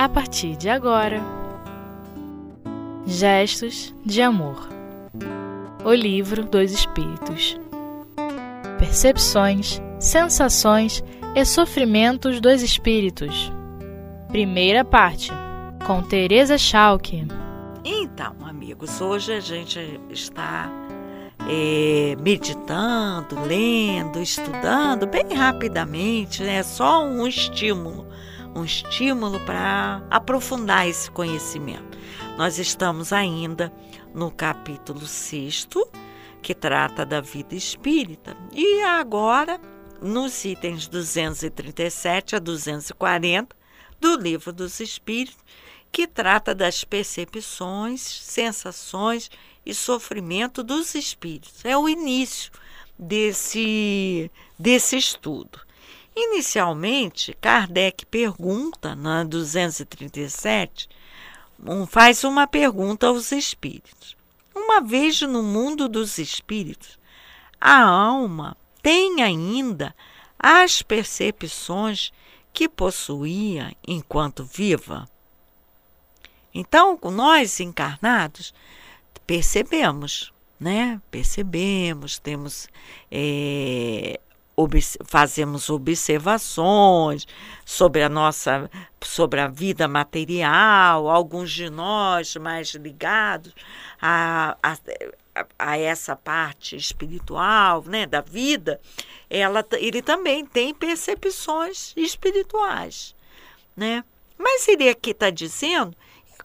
a partir de agora. Gestos de Amor O Livro dos Espíritos Percepções, sensações e sofrimentos dos espíritos. Primeira parte, com Teresa Schalke. Então, amigos, hoje a gente está é, meditando, lendo, estudando bem rapidamente, né? só um estímulo, um estímulo para aprofundar esse conhecimento. Nós estamos ainda no capítulo 6, que trata da vida espírita, e agora nos itens 237 a 240 do Livro dos Espíritos, que trata das percepções, sensações e sofrimento dos espíritos. É o início desse, desse estudo. Inicialmente, Kardec pergunta, na 237, um, faz uma pergunta aos espíritos. Uma vez no mundo dos espíritos, a alma tem ainda as percepções que possuía enquanto viva? Então, nós encarnados percebemos, né? Percebemos, temos, é, fazemos observações sobre a nossa, sobre a vida material, alguns de nós mais ligados a, a, a essa parte espiritual, né, da vida, ela, ele também tem percepções espirituais, né? Mas ele aqui está dizendo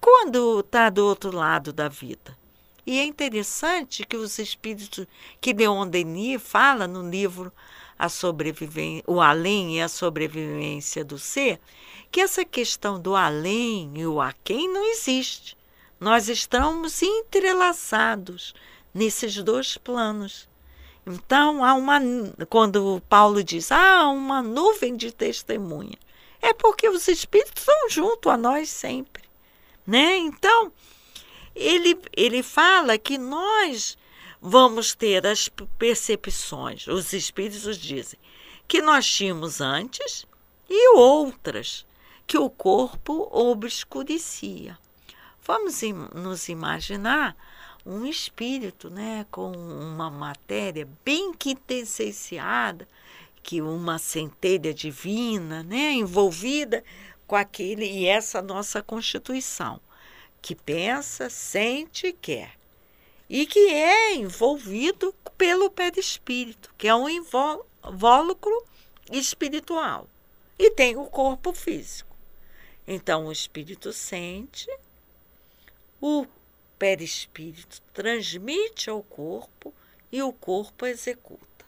quando está do outro lado da vida. E é interessante que os espíritos que Leon Denis fala no livro a sobrevivência, o além e a sobrevivência do ser, que essa questão do além e o aquém não existe. Nós estamos entrelaçados nesses dois planos. Então, há uma, quando Paulo diz, há uma nuvem de testemunha, é porque os espíritos estão junto a nós sempre. Né? Então, ele, ele fala que nós vamos ter as percepções, os espíritos dizem, que nós tínhamos antes e outras que o corpo obscurecia. Vamos nos imaginar um espírito, né, com uma matéria bem quintessenciada, que uma centelha divina, né, envolvida com aquele e essa nossa constituição, que pensa, sente e quer, e que é envolvido pelo perispírito, que é um invólucro espiritual, e tem o corpo físico. Então o espírito sente, o perispírito transmite ao corpo e o corpo executa.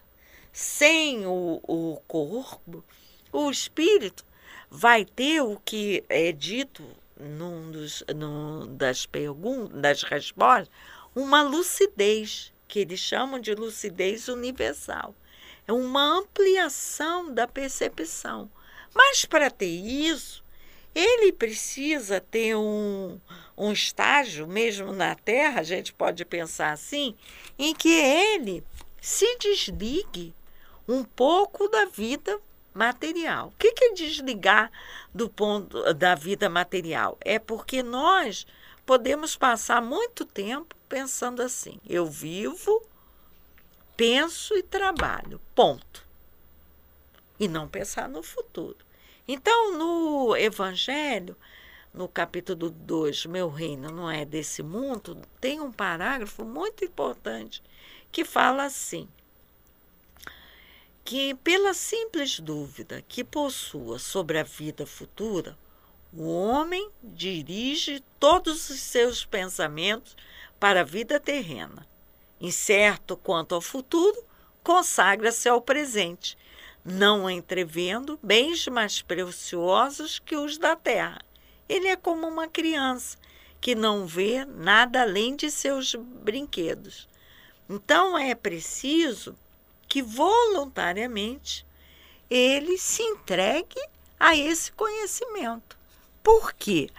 Sem o, o corpo, o espírito vai ter o que é dito num, dos, num das perguntas, das respostas, uma lucidez, que eles chamam de lucidez universal. É uma ampliação da percepção. Mas para ter isso, ele precisa ter um, um estágio, mesmo na Terra, a gente pode pensar assim, em que ele se desligue um pouco da vida material. O que é desligar do ponto da vida material? É porque nós podemos passar muito tempo pensando assim: eu vivo, penso e trabalho. Ponto. E não pensar no futuro. Então, no Evangelho, no capítulo 2, Meu reino não é desse mundo, tem um parágrafo muito importante que fala assim: que, pela simples dúvida que possua sobre a vida futura, o homem dirige todos os seus pensamentos para a vida terrena. Incerto quanto ao futuro, consagra-se ao presente não entrevendo bens mais preciosos que os da terra. Ele é como uma criança que não vê nada além de seus brinquedos. Então é preciso que voluntariamente ele se entregue a esse conhecimento. Por quê?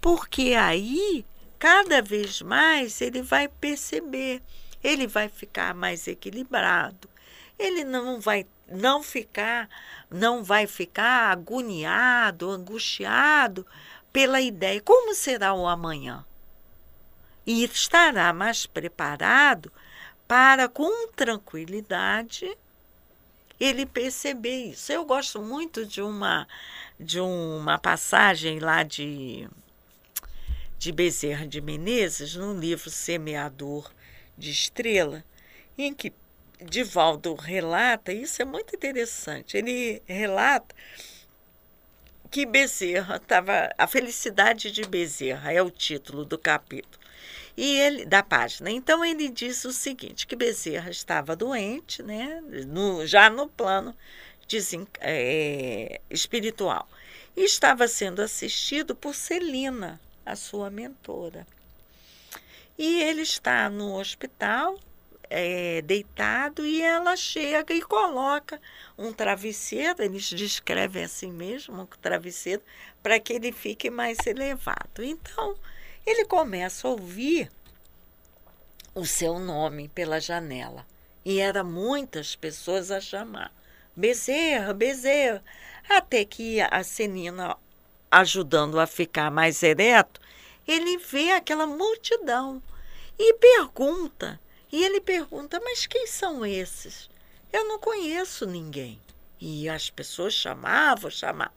Porque aí, cada vez mais, ele vai perceber, ele vai ficar mais equilibrado, ele não vai não ficar, não vai ficar agoniado, angustiado pela ideia como será o amanhã. E estará mais preparado para, com tranquilidade, ele perceber isso. Eu gosto muito de uma, de uma passagem lá de, de Bezerra de Menezes, no livro Semeador de Estrela, em que Divaldo relata, isso é muito interessante, ele relata que Bezerra estava. A felicidade de Bezerra é o título do capítulo. E ele, da página. Então ele diz o seguinte: que Bezerra estava doente, né? No, já no plano é, espiritual. E estava sendo assistido por Celina, a sua mentora. E ele está no hospital, é, deitado e ela chega e coloca um travesseiro, eles descrevem assim mesmo, um travesseiro, para que ele fique mais elevado. Então, ele começa a ouvir o seu nome pela janela. E eram muitas pessoas a chamar. Bezerra, Bezerra. Até que a Senina, ajudando a ficar mais ereto, ele vê aquela multidão e pergunta e ele pergunta: Mas quem são esses? Eu não conheço ninguém. E as pessoas chamavam, chamavam.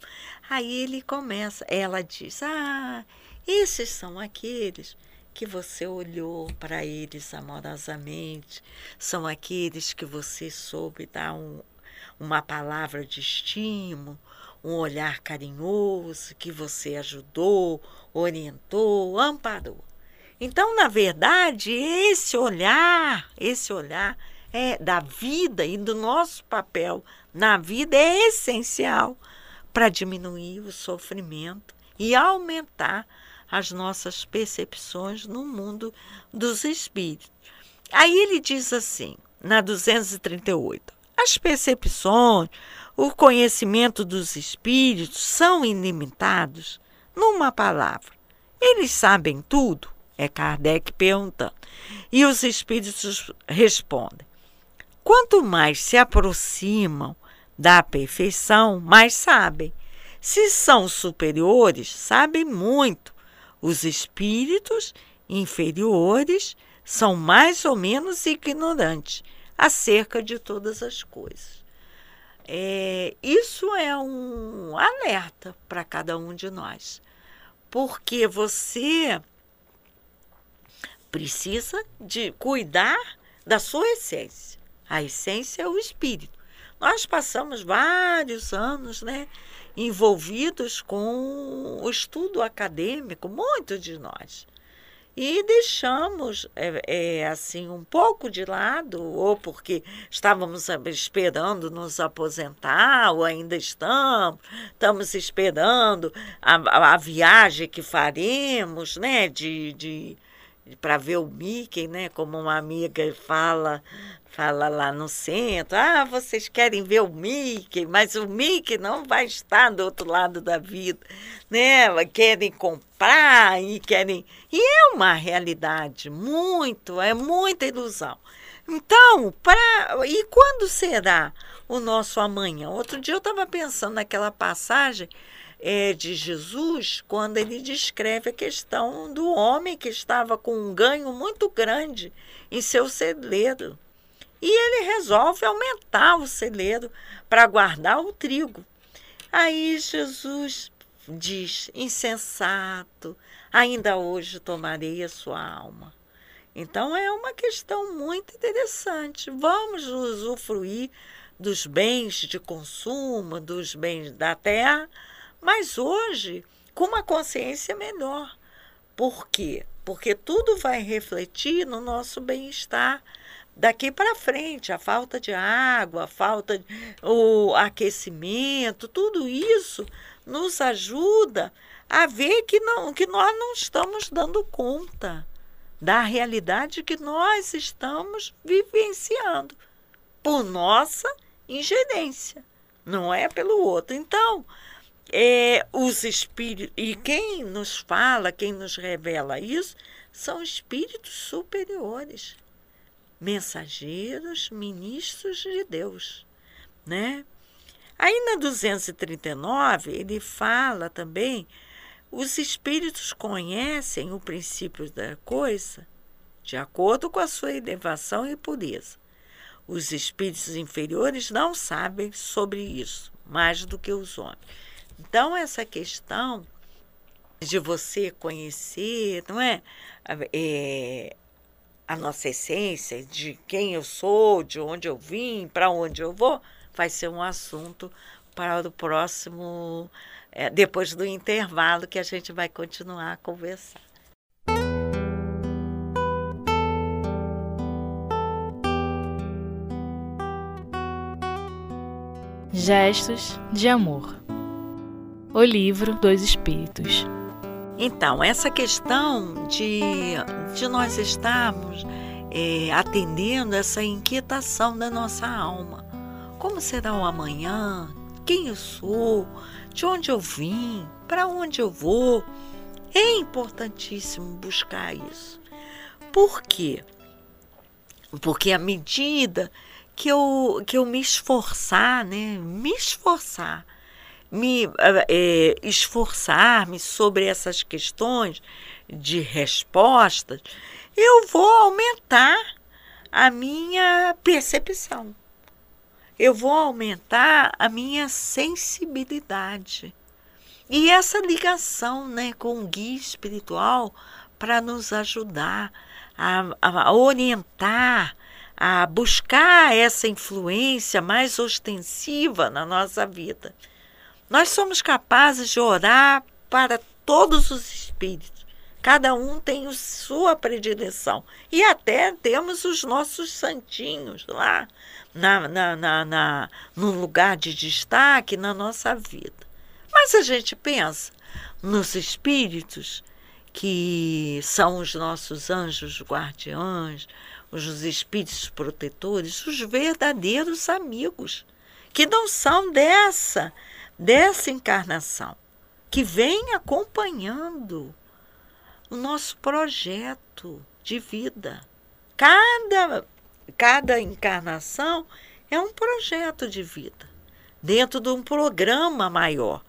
Aí ele começa, ela diz: Ah, esses são aqueles que você olhou para eles amorosamente, são aqueles que você soube dar um, uma palavra de estímulo, um olhar carinhoso, que você ajudou, orientou, amparou. Então, na verdade, esse olhar, esse olhar é da vida e do nosso papel na vida é essencial para diminuir o sofrimento e aumentar as nossas percepções no mundo dos espíritos. Aí ele diz assim, na 238, as percepções, o conhecimento dos espíritos são ilimitados. Numa palavra, eles sabem tudo. É Kardec perguntando. E os espíritos respondem: quanto mais se aproximam da perfeição, mais sabem. Se são superiores, sabem muito. Os espíritos inferiores são mais ou menos ignorantes acerca de todas as coisas. É, isso é um alerta para cada um de nós, porque você precisa de cuidar da sua essência. A essência é o espírito. Nós passamos vários anos, né, envolvidos com o estudo acadêmico, muitos de nós. E deixamos, é, é, assim, um pouco de lado, ou porque estávamos esperando nos aposentar, ou ainda estamos, estamos esperando a, a viagem que faremos, né, de, de para ver o Mickey, né? Como uma amiga fala, fala lá no centro, ah, vocês querem ver o Mickey, mas o Mickey não vai estar do outro lado da vida, né? Querem comprar e querem. E é uma realidade muito, é muita ilusão. Então, para e quando será o nosso amanhã? Outro dia eu estava pensando naquela passagem é, de Jesus quando ele descreve a questão do homem que estava com um ganho muito grande em seu celeiro. E ele resolve aumentar o celeiro para guardar o trigo. Aí Jesus diz: insensato, ainda hoje tomarei a sua alma. Então é uma questão muito interessante. Vamos usufruir dos bens de consumo, dos bens da terra, mas hoje, com uma consciência melhor. Por quê? Porque tudo vai refletir no nosso bem-estar daqui para frente, a falta de água, a falta de, o aquecimento, tudo isso nos ajuda a ver que não que nós não estamos dando conta da realidade que nós estamos vivenciando por nossa ingerência, não é pelo outro. Então, é, os espíritos, e quem nos fala, quem nos revela isso, são espíritos superiores, mensageiros, ministros de Deus, né? Aí na 239, ele fala também Os espíritos conhecem o princípio da coisa de acordo com a sua elevação e pureza. Os espíritos inferiores não sabem sobre isso mais do que os homens. Então, essa questão de você conhecer, não é? é a nossa essência, de quem eu sou, de onde eu vim, para onde eu vou, vai ser um assunto para o próximo, é, depois do intervalo, que a gente vai continuar a conversar. Gestos de Amor O Livro dos Espíritos então, essa questão de, de nós estarmos é, atendendo essa inquietação da nossa alma. Como será o amanhã? Quem eu sou? De onde eu vim? Para onde eu vou? É importantíssimo buscar isso. Por quê? Porque à medida que eu, que eu me esforçar, né? Me esforçar me é, esforçar-me sobre essas questões de respostas, eu vou aumentar a minha percepção. Eu vou aumentar a minha sensibilidade. E essa ligação né, com o guia espiritual para nos ajudar a, a orientar, a buscar essa influência mais ostensiva na nossa vida. Nós somos capazes de orar para todos os espíritos. Cada um tem sua predileção. E até temos os nossos santinhos lá na, na, na, na, no lugar de destaque na nossa vida. Mas a gente pensa nos espíritos que são os nossos anjos guardiães, os espíritos protetores, os verdadeiros amigos, que não são dessa dessa encarnação, que vem acompanhando o nosso projeto de vida. Cada, cada encarnação é um projeto de vida, dentro de um programa maior.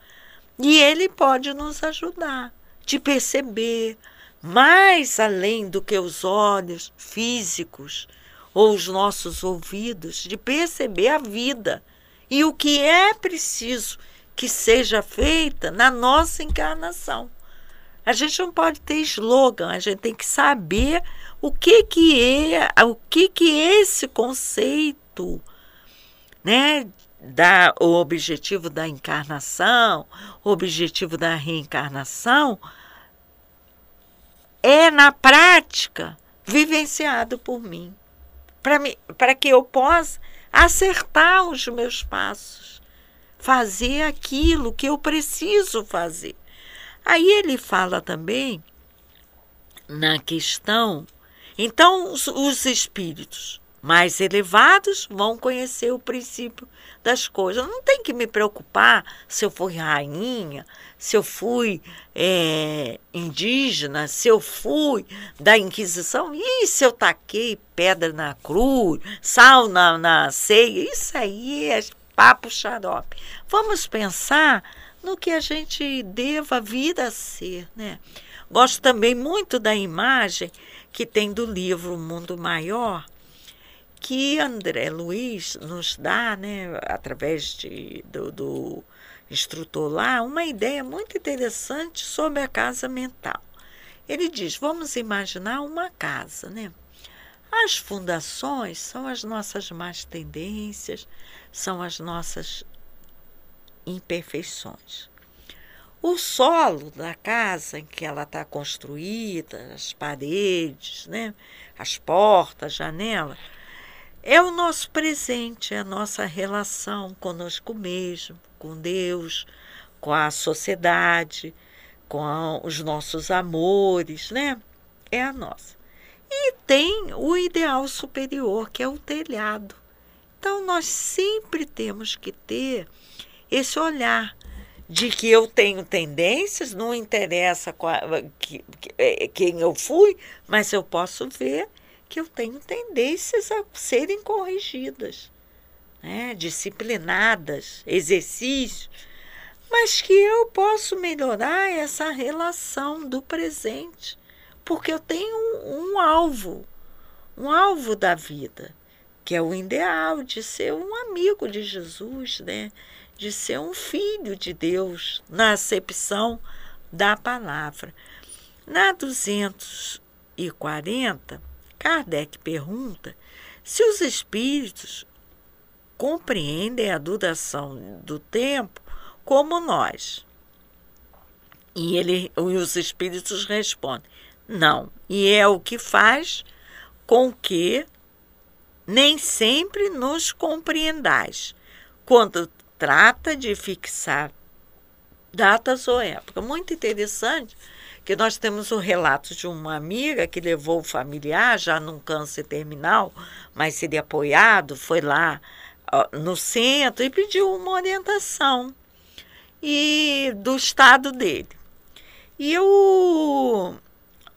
E ele pode nos ajudar de perceber mais além do que os olhos físicos ou os nossos ouvidos, de perceber a vida e o que é preciso que seja feita na nossa encarnação. A gente não pode ter slogan, a gente tem que saber o que que é, o que que é esse conceito, né, da o objetivo da encarnação, o objetivo da reencarnação é na prática vivenciado por mim, para que eu possa acertar os meus passos fazer aquilo que eu preciso fazer. Aí ele fala também na questão. Então, os, os espíritos mais elevados vão conhecer o princípio das coisas. Não tem que me preocupar se eu fui rainha, se eu fui é, indígena, se eu fui da Inquisição, e se eu taquei pedra na cruz, sal na, na ceia. Isso aí é papo xarope. Vamos pensar no que a gente deva vir a ser, né? Gosto também muito da imagem que tem do livro Mundo Maior, que André Luiz nos dá, né, através de, do, do instrutor lá, uma ideia muito interessante sobre a casa mental. Ele diz: vamos imaginar uma casa, né? As fundações são as nossas más tendências, são as nossas imperfeições. O solo da casa em que ela está construída, as paredes, né, as portas, janelas, é o nosso presente, é a nossa relação conosco mesmo, com Deus, com a sociedade, com os nossos amores, né? É a nossa. E tem o ideal superior, que é o telhado. Então, nós sempre temos que ter esse olhar de que eu tenho tendências, não interessa é, quem eu fui, mas eu posso ver que eu tenho tendências a serem corrigidas, né? disciplinadas, exercícios. mas que eu posso melhorar essa relação do presente, porque eu tenho um, um alvo, um alvo da vida, que é o ideal de ser um amigo de Jesus, né? de ser um filho de Deus, na acepção da palavra. Na 240, Kardec pergunta se os espíritos compreendem a duração do tempo como nós. E, ele, e os espíritos respondem: não. E é o que faz com que nem sempre nos compreendais quando trata de fixar datas ou época. Muito interessante que nós temos o relato de uma amiga que levou o familiar já num câncer terminal, mas seria apoiado, foi lá no centro e pediu uma orientação e do estado dele. E, o,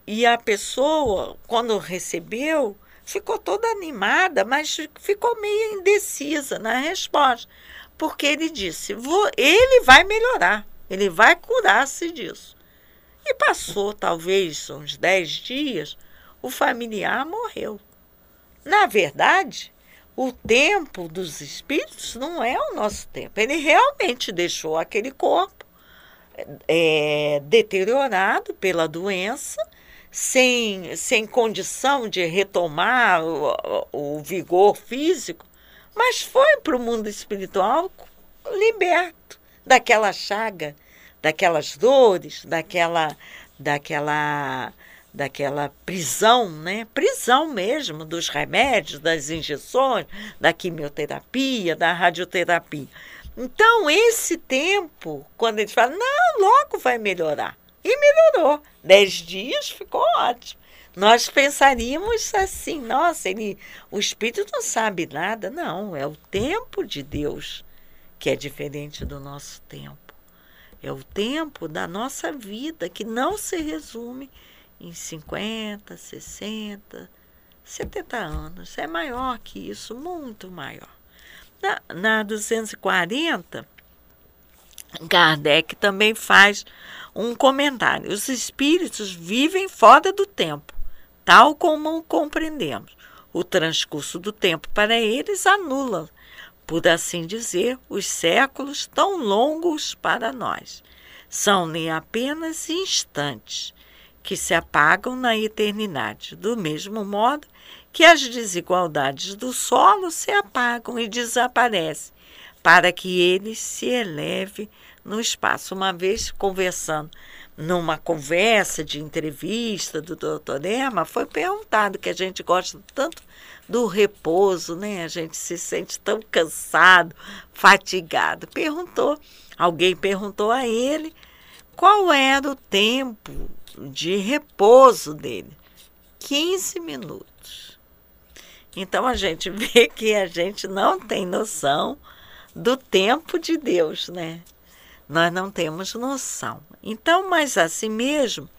e a pessoa, quando recebeu, ficou toda animada, mas ficou meio indecisa na resposta, porque ele disse: ele vai melhorar, ele vai curar-se disso. E passou talvez uns dez dias, o familiar morreu. Na verdade, o tempo dos espíritos não é o nosso tempo. Ele realmente deixou aquele corpo é, deteriorado pela doença, sem, sem condição de retomar o, o vigor físico, mas foi para o mundo espiritual liberto daquela chaga, daquelas dores, daquela, daquela daquela prisão, né? Prisão mesmo dos remédios, das injeções, da quimioterapia, da radioterapia. Então, esse tempo, quando eles falam, não, logo vai melhorar. E melhorou. Dez dias ficou ótimo. Nós pensaríamos assim, nossa, ele, o espírito não sabe nada. Não, é o tempo de Deus que é diferente do nosso tempo. É o tempo da nossa vida que não se resume em 50, 60, 70 anos. É maior que isso, muito maior. Na, na 240, Kardec também faz um comentário. Os espíritos vivem fora do tempo, tal como compreendemos. O transcurso do tempo para eles anula, por assim dizer, os séculos tão longos para nós. São nem apenas instantes que se apagam na eternidade, do mesmo modo que as desigualdades do solo se apagam e desaparecem, para que ele se eleve no espaço. Uma vez conversando numa conversa de entrevista do doutor Ema, foi perguntado que a gente gosta tanto do repouso, né? A gente se sente tão cansado, fatigado. Perguntou, alguém perguntou a ele qual era o tempo de repouso dele. 15 minutos. Então a gente vê que a gente não tem noção do tempo de Deus, né? Nós não temos noção. Então, mas assim mesmo,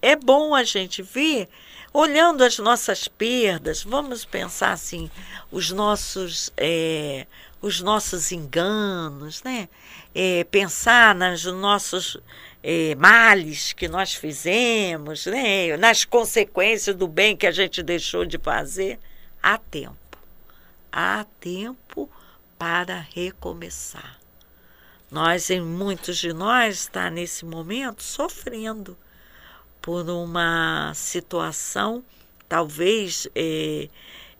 é bom a gente ver, olhando as nossas perdas, vamos pensar assim, os nossos, é, os nossos enganos, né? É, pensar nos nossos é, males que nós fizemos, né? nas consequências do bem que a gente deixou de fazer, há tempo. Há tempo para recomeçar. Nós, em muitos de nós, está nesse momento sofrendo por uma situação, talvez é,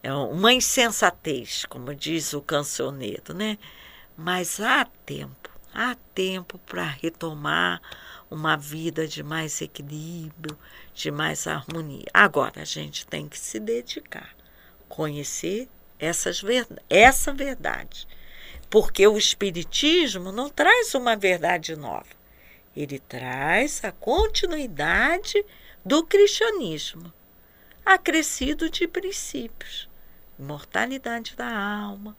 é uma insensatez, como diz o cancioneiro, né? Mas há tempo, há tempo para retomar uma vida de mais equilíbrio, de mais harmonia. Agora, a gente tem que se dedicar, conhecer essas, essa verdade. Porque o Espiritismo não traz uma verdade nova, ele traz a continuidade do cristianismo, acrescido de princípios, imortalidade da alma,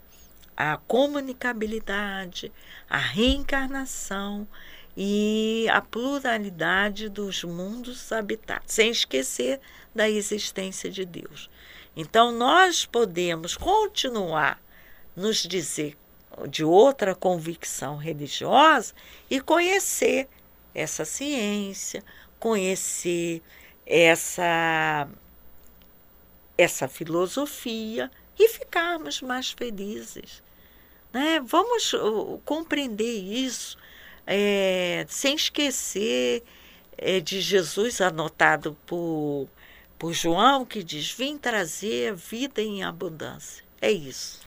a comunicabilidade, a reencarnação e a pluralidade dos mundos habitados, sem esquecer da existência de Deus. Então, nós podemos continuar nos dizer de outra convicção religiosa e conhecer essa ciência, conhecer essa essa filosofia e ficarmos mais felizes. Né? Vamos uh, compreender isso é, sem esquecer é, de Jesus anotado por, por João, que diz: Vim trazer vida em abundância. É isso.